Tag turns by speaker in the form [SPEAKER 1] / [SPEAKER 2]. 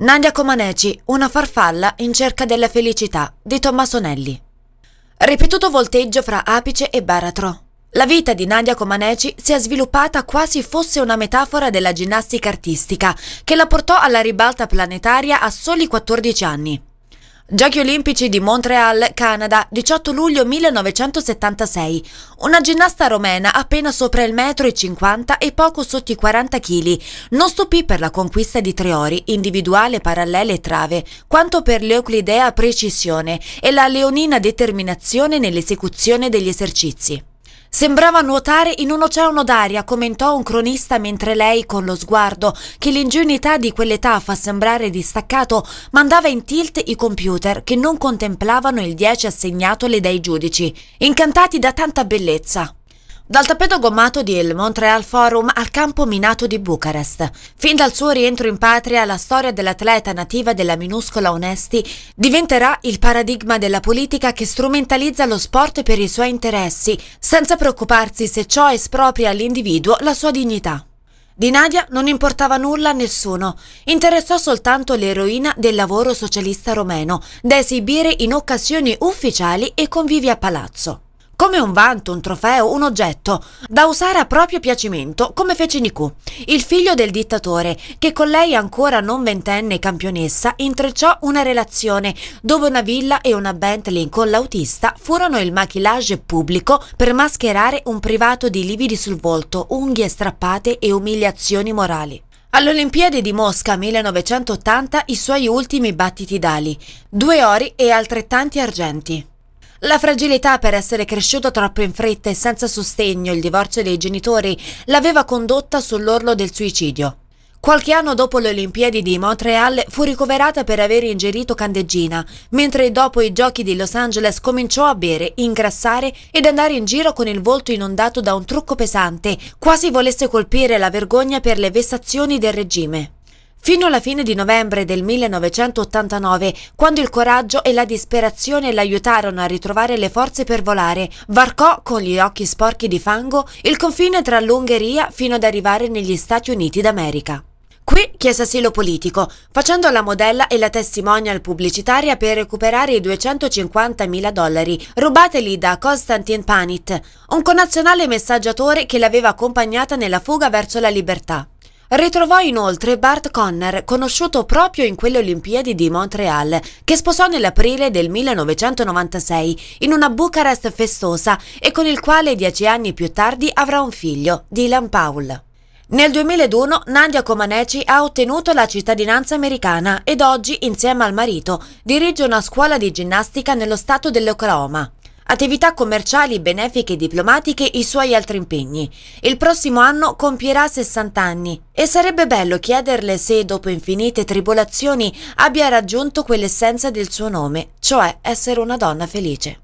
[SPEAKER 1] Nadia Comaneci, una farfalla in cerca della felicità di Tommaso Nelli. Ripetuto volteggio fra apice e baratro. La vita di Nadia Comaneci si è sviluppata quasi fosse una metafora della ginnastica artistica che la portò alla ribalta planetaria a soli 14 anni. Giochi olimpici di Montreal, Canada, 18 luglio 1976. Una ginnasta romena appena sopra il metro e 50 e poco sotto i 40 kg. Non stupì per la conquista di tre ori, individuale, parallele e trave, quanto per l'euclidea precisione e la leonina determinazione nell'esecuzione degli esercizi. Sembrava nuotare in un oceano d'aria, commentò un cronista mentre lei, con lo sguardo che l'ingenuità di quell'età fa sembrare distaccato, mandava in tilt i computer che non contemplavano il 10 assegnatole dai giudici, incantati da tanta bellezza. Dal tappeto gommato di Il Montreal Forum al campo minato di Bucarest. Fin dal suo rientro in patria, la storia dell'atleta nativa della minuscola Onesti diventerà il paradigma della politica che strumentalizza lo sport per i suoi interessi, senza preoccuparsi se ciò espropria all'individuo la sua dignità. Di Nadia non importava nulla a nessuno, interessò soltanto l'eroina del lavoro socialista romeno, da esibire in occasioni ufficiali e convivi a palazzo come un vanto, un trofeo, un oggetto, da usare a proprio piacimento, come fece Niku, il figlio del dittatore, che con lei ancora non ventenne campionessa intrecciò una relazione dove una villa e una Bentley con l'autista furono il maquillage pubblico per mascherare un privato di lividi sul volto, unghie strappate e umiliazioni morali. Alle di Mosca 1980 i suoi ultimi battiti d'ali, due ori e altrettanti argenti. La fragilità per essere cresciuto troppo in fretta e senza sostegno, il divorzio dei genitori, l'aveva condotta sull'orlo del suicidio. Qualche anno dopo le Olimpiadi di Montreal fu ricoverata per aver ingerito candeggina, mentre dopo i giochi di Los Angeles cominciò a bere, ingrassare ed andare in giro con il volto inondato da un trucco pesante, quasi volesse colpire la vergogna per le vessazioni del regime. Fino alla fine di novembre del 1989, quando il coraggio e la disperazione l'aiutarono a ritrovare le forze per volare, varcò con gli occhi sporchi di fango il confine tra l'Ungheria fino ad arrivare negli Stati Uniti d'America. Qui chiese asilo politico, facendo la modella e la testimonial pubblicitaria per recuperare i 250 mila dollari rubateli da Konstantin Panit, un connazionale messaggiatore che l'aveva accompagnata nella fuga verso la libertà. Ritrovò inoltre Bart Conner, conosciuto proprio in quelle Olimpiadi di Montreal, che sposò nell'aprile del 1996 in una Bucarest festosa e con il quale dieci anni più tardi avrà un figlio, Dylan Paul. Nel 2001 Nadia Comaneci ha ottenuto la cittadinanza americana ed oggi, insieme al marito, dirige una scuola di ginnastica nello stato dell'Oklahoma attività commerciali, benefiche e diplomatiche i suoi altri impegni. Il prossimo anno compierà 60 anni e sarebbe bello chiederle se, dopo infinite tribolazioni, abbia raggiunto quell'essenza del suo nome, cioè essere una donna felice.